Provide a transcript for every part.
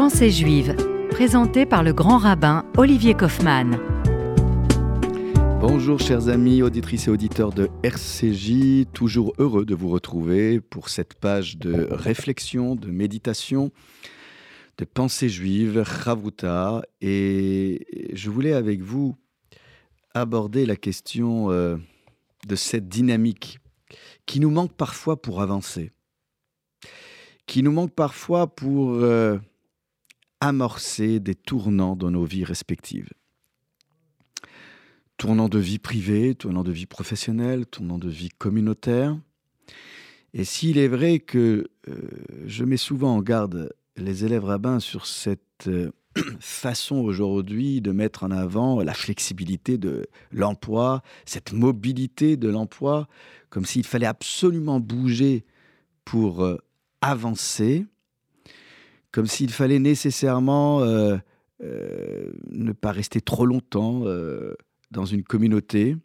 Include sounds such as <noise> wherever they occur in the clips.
Pensée juive, présentée par le grand rabbin Olivier Kaufmann. Bonjour chers amis, auditrices et auditeurs de RCJ, toujours heureux de vous retrouver pour cette page de réflexion, de méditation, de pensée juive, Chavuta, et je voulais avec vous aborder la question euh, de cette dynamique qui nous manque parfois pour avancer, qui nous manque parfois pour euh, amorcer des tournants dans nos vies respectives. Tournant de vie privée, tournant de vie professionnelle, tournant de vie communautaire. Et s'il est vrai que euh, je mets souvent en garde les élèves rabbins sur cette euh, <clears throat> façon aujourd'hui de mettre en avant la flexibilité de l'emploi, cette mobilité de l'emploi, comme s'il fallait absolument bouger pour euh, avancer, comme s'il fallait nécessairement ne pas rester trop longtemps dans une communauté,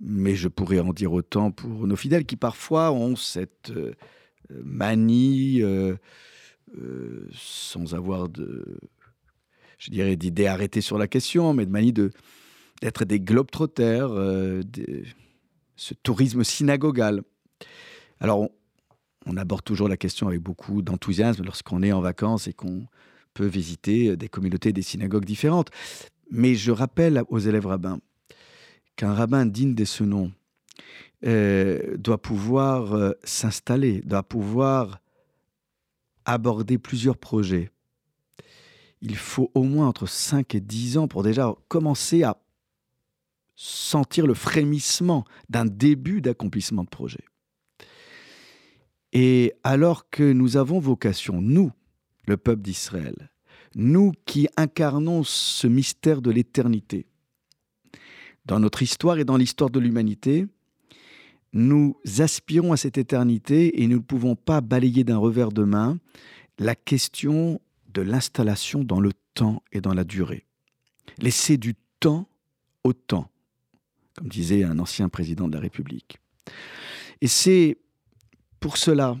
mais je pourrais en dire autant pour nos fidèles qui parfois ont cette euh, manie, euh, euh, sans avoir de, je dirais, d'idées arrêtées sur la question, mais de manie de, d'être des globetrotters, ce tourisme synagogal. Alors, on, on, aborde toujours la question avec beaucoup d'enthousiasme lorsqu'on est en vacances et qu'on peut visiter des communautés, des synagogues différentes. Mais je rappelle aux élèves rabbins qu'un rabbin digne de ce nom euh, doit pouvoir euh, s'installer, doit pouvoir aborder plusieurs projets. Il faut au moins entre 5 et 10 ans pour déjà commencer à sentir le frémissement d'un début d'accomplissement de projet. Et alors que nous avons vocation, nous, le peuple d'Israël, nous qui incarnons ce mystère de l'éternité. Dans notre histoire et dans l'histoire de l'humanité, nous aspirons à cette éternité et nous ne pouvons pas balayer d'un revers de main la question de l'installation dans le temps et dans la durée. Laisser du temps au temps, comme disait un ancien président de la République. Et c'est pour cela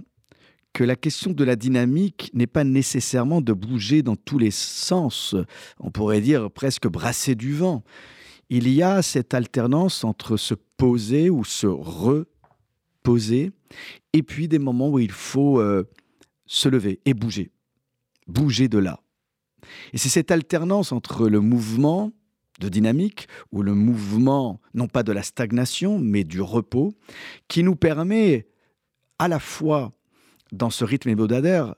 que la question de la dynamique n'est pas nécessairement de bouger dans tous les sens, on pourrait dire presque brasser du vent. Il y a cette alternance entre se poser ou se reposer, et puis des moments où il faut euh, se lever et bouger, bouger de là. Et c'est cette alternance entre le mouvement de dynamique ou le mouvement non pas de la stagnation mais du repos qui nous permet à la fois dans ce rythme hebdomadaire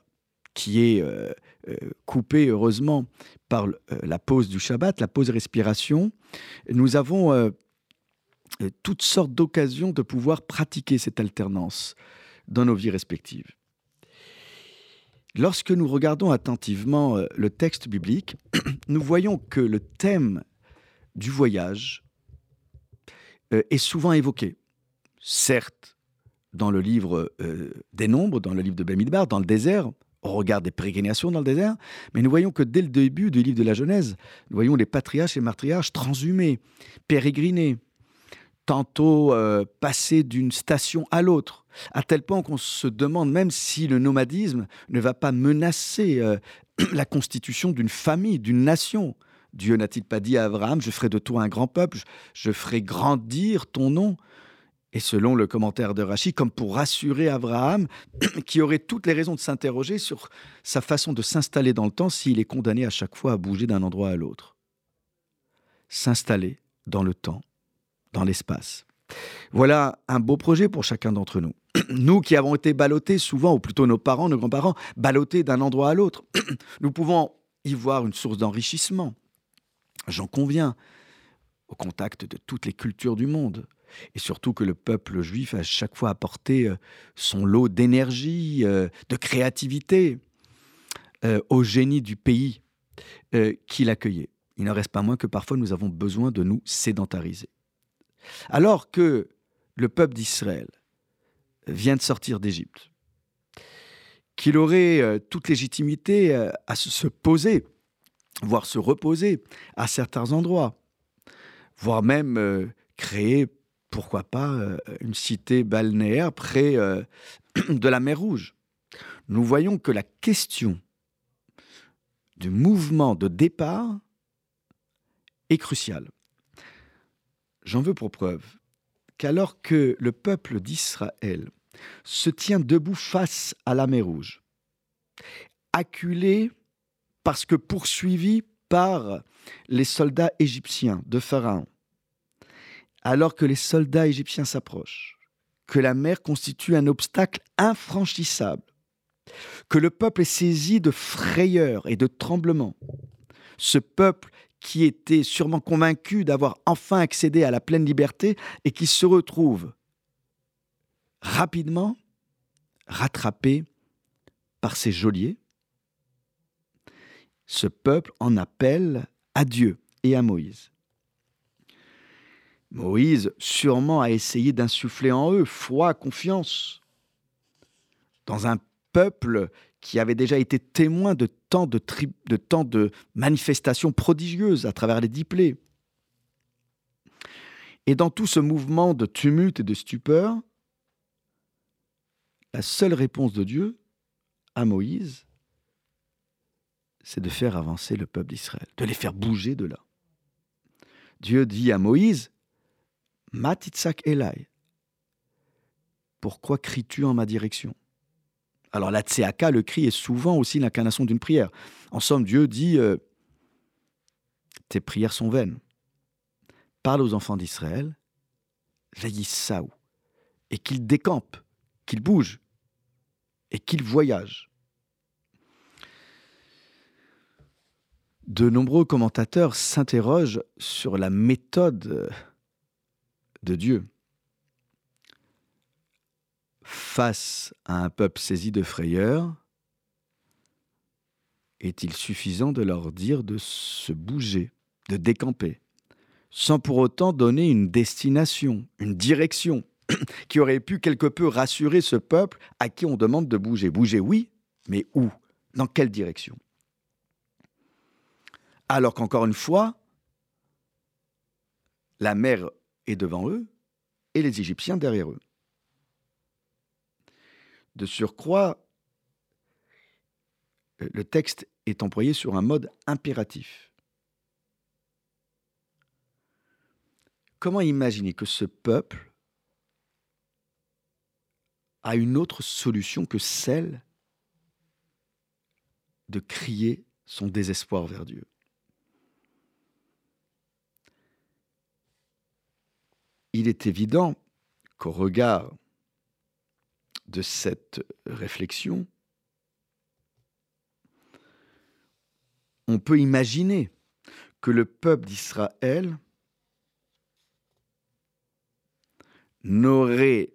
qui est euh, euh, coupé heureusement par euh, la pause du Shabbat, la pause respiration, nous avons toutes sortes d'occasions de pouvoir pratiquer cette alternance dans nos vies respectives. Lorsque nous regardons attentivement le texte biblique, <clears throat> nous voyons que le thème du voyage est souvent évoqué. Certes, dans le livre euh, des Nombres, dans le livre de Bamidbar, dans le désert, on regarde des pérégrinations dans le désert, mais nous voyons que dès le début du livre de la Genèse, nous voyons les patriarches et matriarches transhumer, pérégriner, tantôt euh, passer d'une station à l'autre, à tel point qu'on se demande même si le nomadisme ne va pas menacer euh, <clears throat> la constitution d'une famille, d'une nation. Dieu n'a-t-il pas dit à Abraham, je ferai de toi un grand peuple, je ferai grandir ton nom et selon le commentaire de Rachid, comme pour rassurer Abraham, <clears throat> qui aurait toutes les raisons de s'interroger sur sa façon de s'installer dans le temps s'il est condamné à chaque fois à bouger d'un endroit à l'autre. S'installer dans le temps, dans l'espace. Voilà un beau projet pour chacun d'entre nous. <clears throat> Nous qui avons été ballottés souvent, ou plutôt nos parents, nos grands-parents, ballottés d'un endroit à l'autre, <clears throat> nous pouvons y voir une source d'enrichissement. J'en conviens, au contact de toutes les cultures du monde et surtout que le peuple juif a chaque fois apporté euh, son lot d'énergie, euh, de créativité euh, au génie du pays qui l'accueillait. Il n'en reste pas moins que parfois nous avons besoin de nous sédentariser. Alors que le peuple d'Israël vient de sortir d'Égypte, qu'il aurait toute légitimité à se poser, voire se reposer à certains endroits, voire même créer pourquoi pas euh, une cité balnéaire près euh, <clears throat> de la mer Rouge. Nous voyons que la question du mouvement de départ est crucial. J'en veux pour preuve qu'alors que le peuple d'Israël se tient debout face à la mer Rouge, acculé parce que poursuivi par les soldats égyptiens de Pharaon, alors que les soldats égyptiens s'approchent, que la mer constitue un obstacle infranchissable, que le peuple est saisi de frayeur et de tremblement. Ce peuple qui était sûrement convaincu d'avoir enfin accédé à la pleine liberté et qui se retrouve rapidement rattrapé par ses geôliers, ce peuple en appelle à Dieu et à Moïse. Moïse sûrement a essayé d'insuffler en eux foi, confiance, dans un peuple qui avait déjà été témoin de tant de, manifestations prodigieuses à travers les dix plaies. Et dans tout ce mouvement de tumulte et de stupeur, la seule réponse de Dieu à Moïse, c'est de faire avancer le peuple d'Israël, de les faire bouger de là. Dieu dit à Moïse, Matitzak Elai, pourquoi cries-tu en ma direction? Alors la tseaka, le cri, est souvent aussi l'incarnation d'une prière. En somme, Dieu dit, euh, tes prières sont vaines. Parle aux enfants d'Israël, Saou, et qu'ils décampent, qu'ils bougent, et qu'ils voyagent. De nombreux commentateurs s'interrogent sur la méthode de Dieu. Face à un peuple saisi de frayeur, est-il suffisant de leur dire de se bouger, de décamper, sans pour autant donner une destination, une direction <clears throat> qui aurait pu quelque peu rassurer ce peuple à qui on demande de bouger? Bouger, oui, mais où? Dans quelle direction? Alors qu'encore une fois, la mer devant eux et les Égyptiens derrière eux. De surcroît, le texte est employé sur un mode impératif. Comment imaginer que ce peuple a une autre solution que celle de crier son désespoir vers Dieu? Il est évident qu'au regard de cette réflexion, on peut imaginer que le peuple d'Israël n'aurait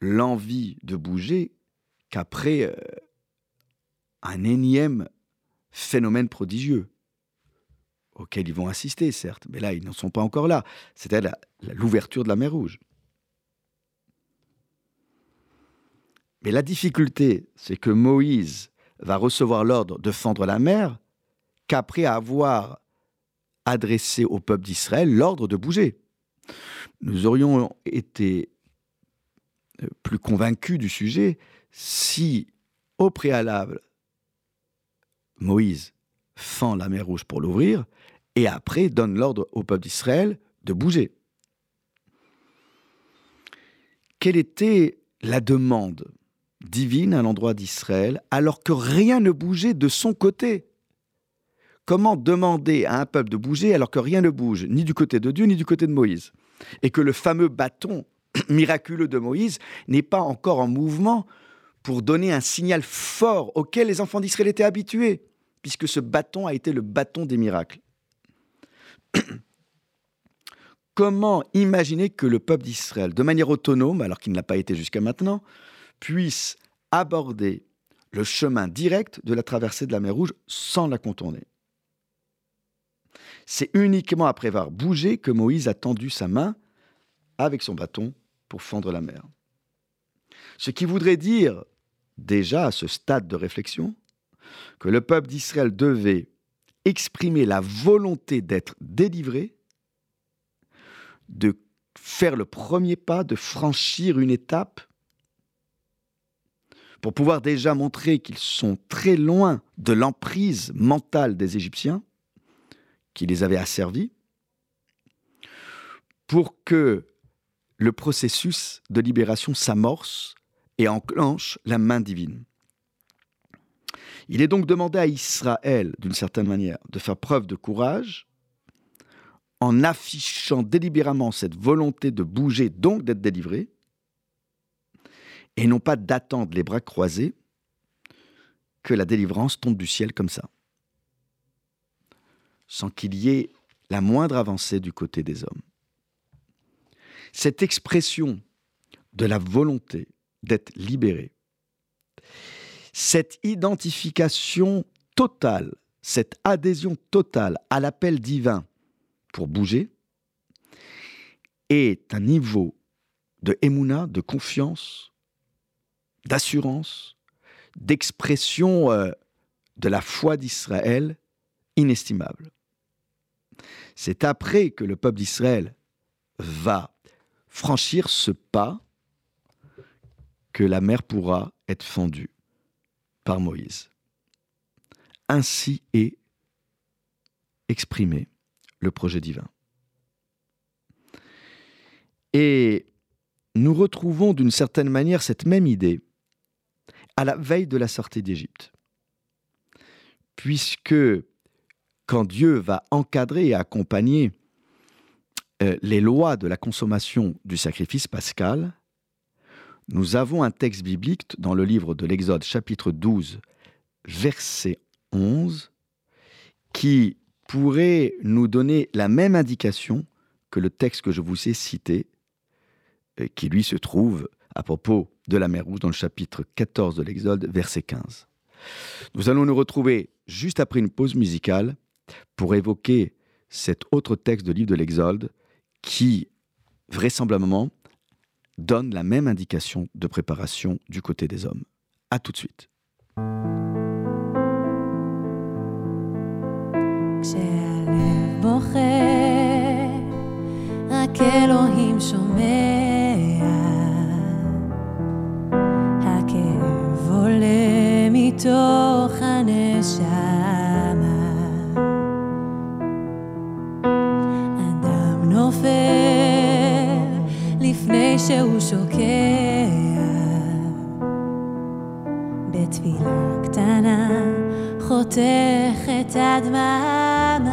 l'envie de bouger qu'après euh, un énième phénomène prodigieux auxquels ils vont assister, certes, mais là, ils n'en sont pas encore là. C'était l'ouverture de la mer Rouge. Mais la difficulté, c'est que Moïse va recevoir l'ordre de fendre la mer qu'après avoir adressé au peuple d'Israël l'ordre de bouger. Nous aurions été euh, plus convaincus du sujet si, au préalable, Moïse fend la mer Rouge pour l'ouvrir, et après donne l'ordre au peuple d'Israël de bouger. Quelle était la demande divine à l'endroit d'Israël alors que rien ne bougeait de son côté? Comment demander à un peuple de bouger alors que rien ne bouge, ni du côté de Dieu, ni du côté de Moïse? Et que le fameux bâton <clears throat> miraculeux de Moïse n'est pas encore en mouvement pour donner un signal fort auquel les enfants d'Israël étaient habitués, puisque ce bâton a été le bâton des miracles. <coughs> Comment imaginer que le peuple d'Israël, de manière autonome, alors qu'il ne l'a pas été jusqu'à maintenant, puisse aborder le chemin direct de la traversée de la mer Rouge sans la contourner? C'est uniquement après avoir bougé que Moïse a tendu sa main avec son bâton pour fendre la mer. Ce qui voudrait dire, déjà à ce stade de réflexion, que le peuple d'Israël devait exprimer la volonté d'être délivré, de faire le premier pas, de franchir une étape pour pouvoir déjà montrer qu'ils sont très loin de l'emprise mentale des Égyptiens, qui les avaient asservis, pour que le processus de libération s'amorce et enclenche la main divine. Il est donc demandé à Israël, d'une certaine manière, de faire preuve de courage en affichant délibérément cette volonté de bouger, donc d'être délivré, et non pas d'attendre les bras croisés que la délivrance tombe du ciel comme ça, sans qu'il y ait la moindre avancée du côté des hommes. Cette expression de la volonté d'être libéré, cette identification totale, cette adhésion totale à l'appel divin pour bouger, est un niveau de émouna, de confiance, d'assurance, d'expression euh, de la foi d'Israël inestimable. C'est après que le peuple d'Israël va franchir ce pas que la mer pourra être fendue par Moïse. Ainsi est exprimé le projet divin. Et nous retrouvons d'une certaine manière cette même idée à la veille de la sortie d'Égypte. Puisque quand Dieu va encadrer et accompagner euh, les lois de la consommation du sacrifice pascal, nous avons un texte biblique dans le livre de l'Exode chapitre 12, verset 11, qui pourrait nous donner la même indication que le texte que je vous ai cité, euh, qui lui se trouve à propos de la mer Rouge dans le chapitre 14 de l'Exode, verset 15. Nous allons nous retrouver juste après une pause musicale pour évoquer cet autre texte de livre de l'Exode qui, vraisemblablement, donne la même indication de préparation du côté des hommes. A tout de suite. מתוך הנשמה. אדם נופל לפני שהוא שוקע בתפילה קטנה חותך את הדממה.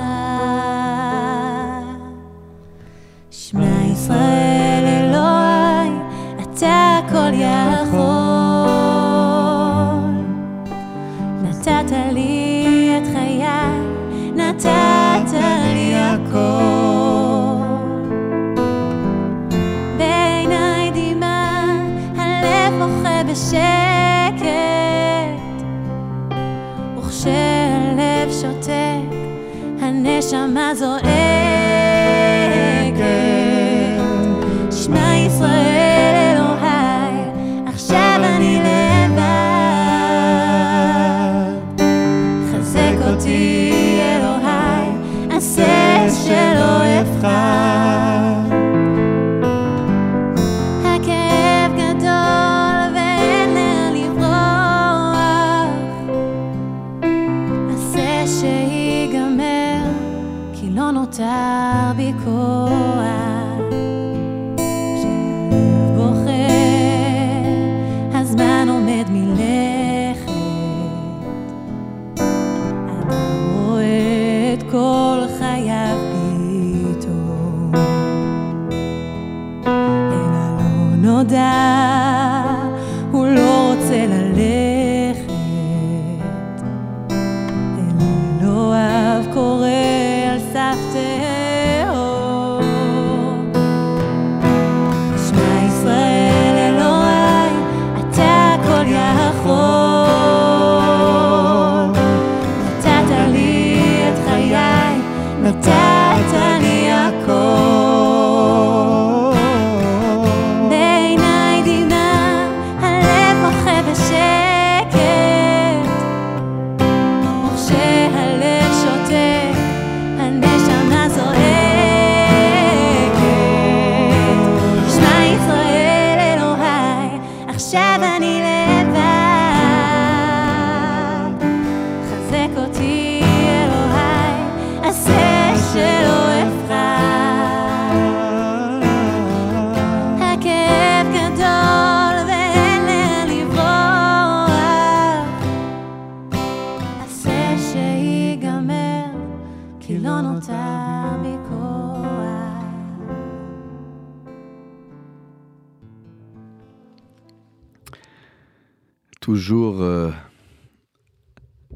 Toujours euh,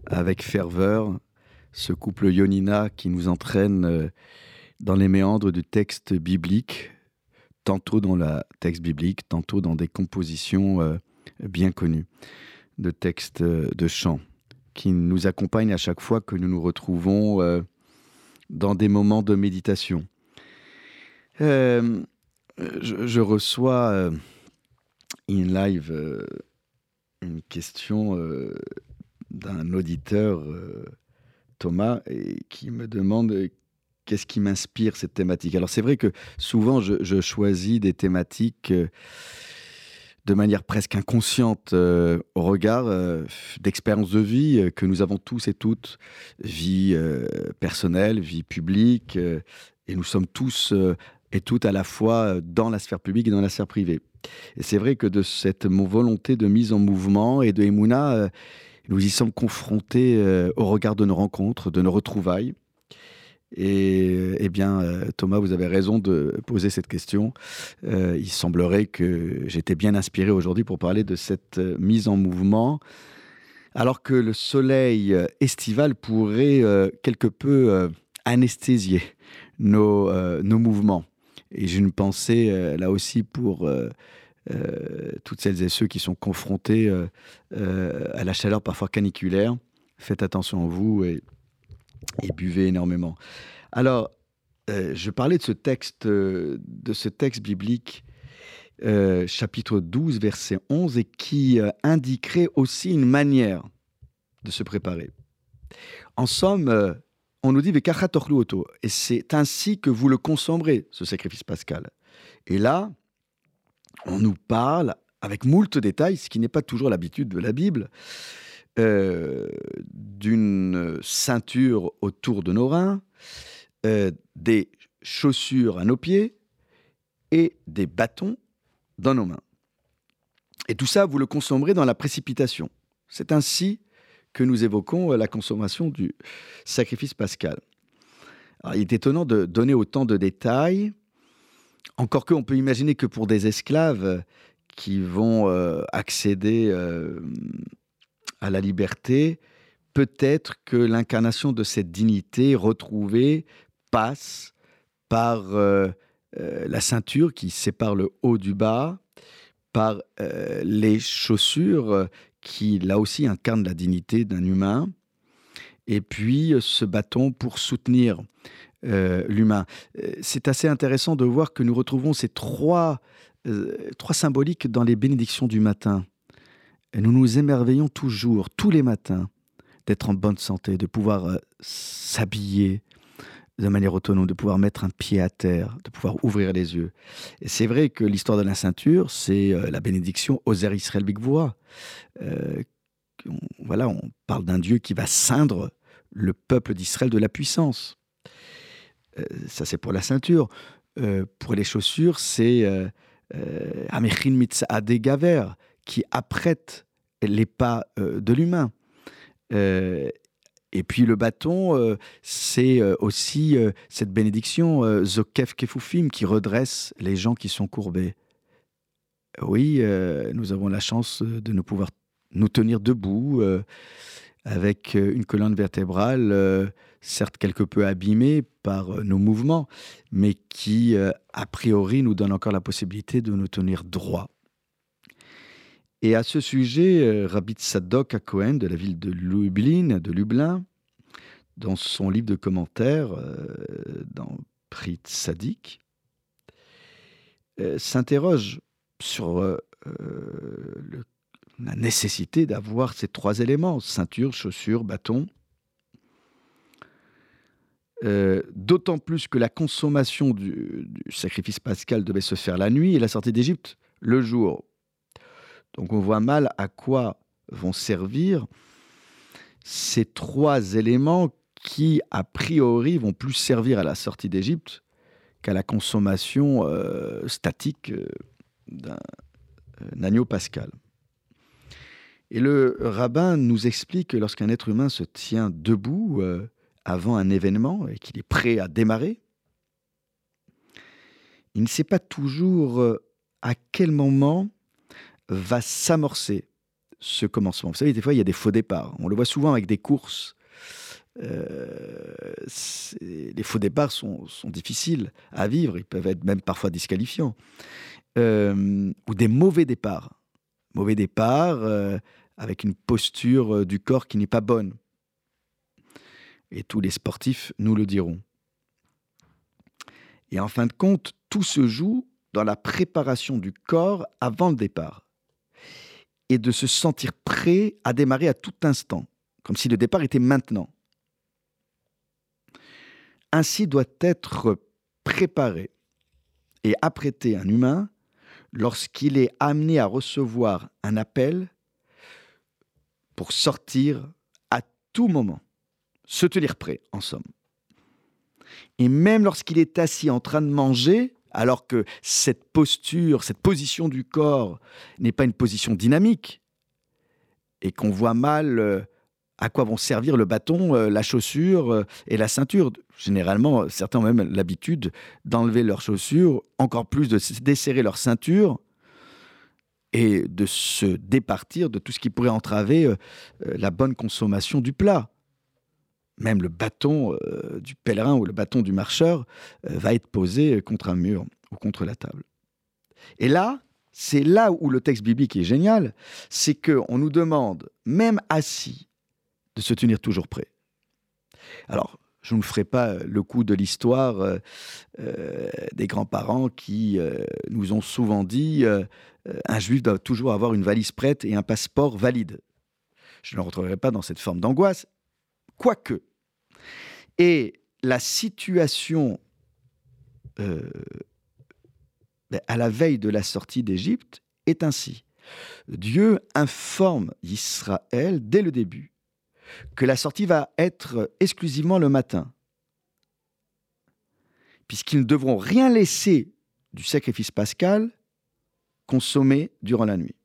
avec ferveur ce couple Yonina qui nous entraîne euh, dans les méandres du texte biblique, tantôt dans le texte biblique, tantôt dans des compositions euh, bien connues de textes de chants, qui nous accompagnent à chaque fois que nous nous retrouvons dans des moments de méditation. Je, je reçois in live une question euh, d'un auditeur, euh, Thomas, qui me demande euh, qu'est-ce qui m'inspire cette thématique? Alors c'est vrai que souvent je, choisis des thématiques de manière presque inconsciente au regard d'expériences de vie que nous avons tous et toutes, vie personnelle, vie publique, et nous sommes tous et toutes à la fois dans la sphère publique et dans la sphère privée. Et c'est vrai que de cette volonté de mise en mouvement et de Emouna, euh, nous y sommes confrontés euh, au regard de nos rencontres, de nos retrouvailles. Et euh, eh bien, euh, Thomas, vous avez raison de poser cette question. Euh, il semblerait que j'étais bien inspiré aujourd'hui pour parler de cette euh, mise en mouvement, alors que le soleil euh, estival pourrait euh, quelque peu euh, anesthésier euh, nos mouvements. Et j'ai une pensée euh, là aussi pour euh, euh, toutes celles et ceux qui sont confrontés à la chaleur parfois caniculaire. Faites attention à vous et, buvez énormément. Alors, je parlais de ce texte, de ce texte biblique, chapitre 12, verset 11, et qui indiquerait aussi une manière de se préparer. En somme, on nous dit et c'est ainsi que vous le consommerez, ce sacrifice pascal. Et là, on nous parle avec moult détails, ce qui n'est pas toujours l'habitude de la Bible, euh, d'une ceinture autour de nos reins, euh, des chaussures à nos pieds et des bâtons dans nos mains. Et tout ça, vous le consommerez dans la précipitation. C'est ainsi que nous évoquons euh, la consommation du sacrifice pascal. Il est étonnant de donner autant de détails, encore qu'on peut imaginer que pour des esclaves qui vont euh, accéder euh, à la liberté, peut-être que l'incarnation de cette dignité retrouvée passe par la ceinture qui sépare le haut du bas, par les chaussures qui, là aussi, incarnent la dignité d'un humain, et puis euh, ce bâton pour soutenir euh, l'humain. Euh, C'est assez intéressant de voir que nous retrouvons ces trois, euh, trois symboliques dans les bénédictions du matin. Et nous nous émerveillons toujours, tous les matins, d'être en bonne santé, de pouvoir euh, s'habiller de manière autonome, de pouvoir mettre un pied à terre, de pouvoir ouvrir les yeux. Et c'est vrai que l'histoire de la ceinture, c'est euh, la bénédiction Ozer Israël Bigvoa. Euh, voilà, on parle d'un Dieu qui va ceindre le peuple d'Israël de la puissance. Euh, ça, c'est pour la ceinture. Euh, pour les chaussures, c'est Amechin Mitzade Gaver, qui apprête les pas de l'humain. Et puis le bâton, euh, c'est euh, aussi euh, cette bénédiction euh, Kefufim qui redresse les gens qui sont courbés. Oui, nous avons la chance de nous pouvoir nous tenir debout avec une colonne vertébrale, certes quelque peu abîmée par nos mouvements, mais qui, a priori, nous donne encore la possibilité de nous tenir droit. Et à ce sujet, euh, Rabbi Tzadok à Cohen de la ville de Lublin, de Lublin, dans son livre de commentaires, euh, dans Prix Tzadik, euh, s'interroge sur la nécessité d'avoir ces trois éléments, ceinture, chaussure, bâton. D'autant plus que la consommation du sacrifice pascal devait se faire la nuit et la sortie d'Égypte le jour. Donc on voit mal à quoi vont servir ces trois éléments qui, a priori, vont plus servir à la sortie d'Égypte qu'à la consommation euh, statique euh, d'un euh, agneau pascal. Et le rabbin nous explique que lorsqu'un être humain se tient debout avant un événement et qu'il est prêt à démarrer, il ne sait pas toujours à quel moment va s'amorcer ce commencement. Vous savez, des fois, il y a des faux départs. On le voit souvent avec des courses. Euh, les faux départs sont, sont difficiles à vivre. Ils peuvent être même parfois disqualifiants. Euh, ou des mauvais départs. Mauvais départs euh, avec une posture euh, du corps qui n'est pas bonne. Et tous les sportifs nous le diront. Et en fin de compte, tout se joue dans la préparation du corps avant le départ. Et de se sentir prêt à démarrer à tout instant, comme si le départ était maintenant. Ainsi doit être préparé et apprêté un humain lorsqu'il est amené à recevoir un appel pour sortir à tout moment, se tenir prêt, en somme. Et même lorsqu'il est assis en train de manger, alors que cette posture, cette position du corps n'est pas une position dynamique, et qu'on voit mal euh, à quoi vont servir le bâton, euh, la chaussure euh, et la ceinture. Généralement, certains ont même l'habitude d'enlever leurs chaussures, encore plus de desserrer leur ceinture et de se départir de tout ce qui pourrait entraver la bonne consommation du plat. Même le bâton euh, du pèlerin ou le bâton du marcheur euh, va être posé contre un mur ou contre la table. Et là, c'est là où le texte biblique est génial, c'est qu'on nous demande, même assis, de se tenir toujours prêt. Alors, je ne ferai pas euh, le coup de l'histoire euh, euh, des grands-parents qui euh, nous ont souvent dit euh, euh, un juif doit toujours avoir une valise prête et un passeport valide. Je ne rentrerai pas dans cette forme d'angoisse, quoique. Et la situation euh, ben, à la veille de la sortie d'Égypte est ainsi. Dieu informe Israël dès le début que la sortie va être exclusivement le matin, puisqu'ils ne devront rien laisser du sacrifice pascal consommé durant la nuit.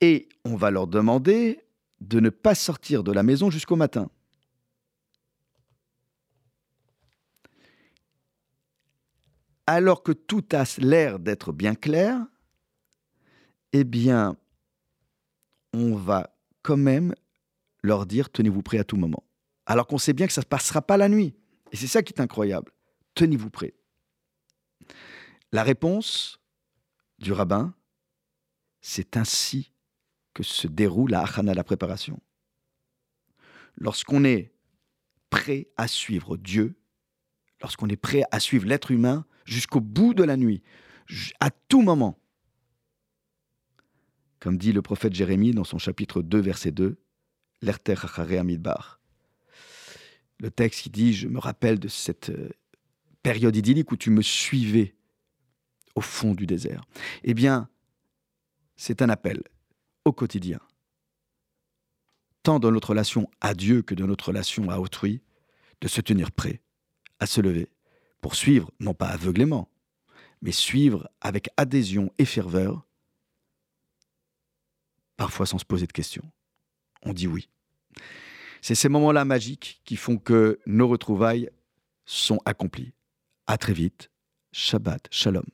Et on va leur demander de ne pas sortir de la maison jusqu'au matin. Alors que tout a l'air d'être bien clair, eh bien, on va quand même leur dire tenez-vous prêts à tout moment. Alors qu'on sait bien que ça ne passera pas la nuit. Et c'est ça qui est incroyable. Tenez-vous prêts. La réponse du rabbin, c'est ainsi que se déroule la achana, la préparation. Lorsqu'on est prêt à suivre Dieu, lorsqu'on est prêt à suivre l'être humain jusqu'au bout de la nuit, à tout moment, comme dit le prophète Jérémie dans son chapitre 2, verset 2, L'Erter Hachare Amidbar. Le texte qui dit Je me rappelle de cette euh, période idyllique où tu me suivais au fond du désert. Eh bien, c'est un appel au quotidien, tant dans notre relation à Dieu que dans notre relation à autrui, de se tenir prêt à se lever pour suivre, non pas aveuglément, mais suivre avec adhésion et ferveur, parfois sans se poser de questions. On dit oui. C'est ces moments-là magiques qui font que nos retrouvailles sont accomplies. À très vite. Shabbat Shalom.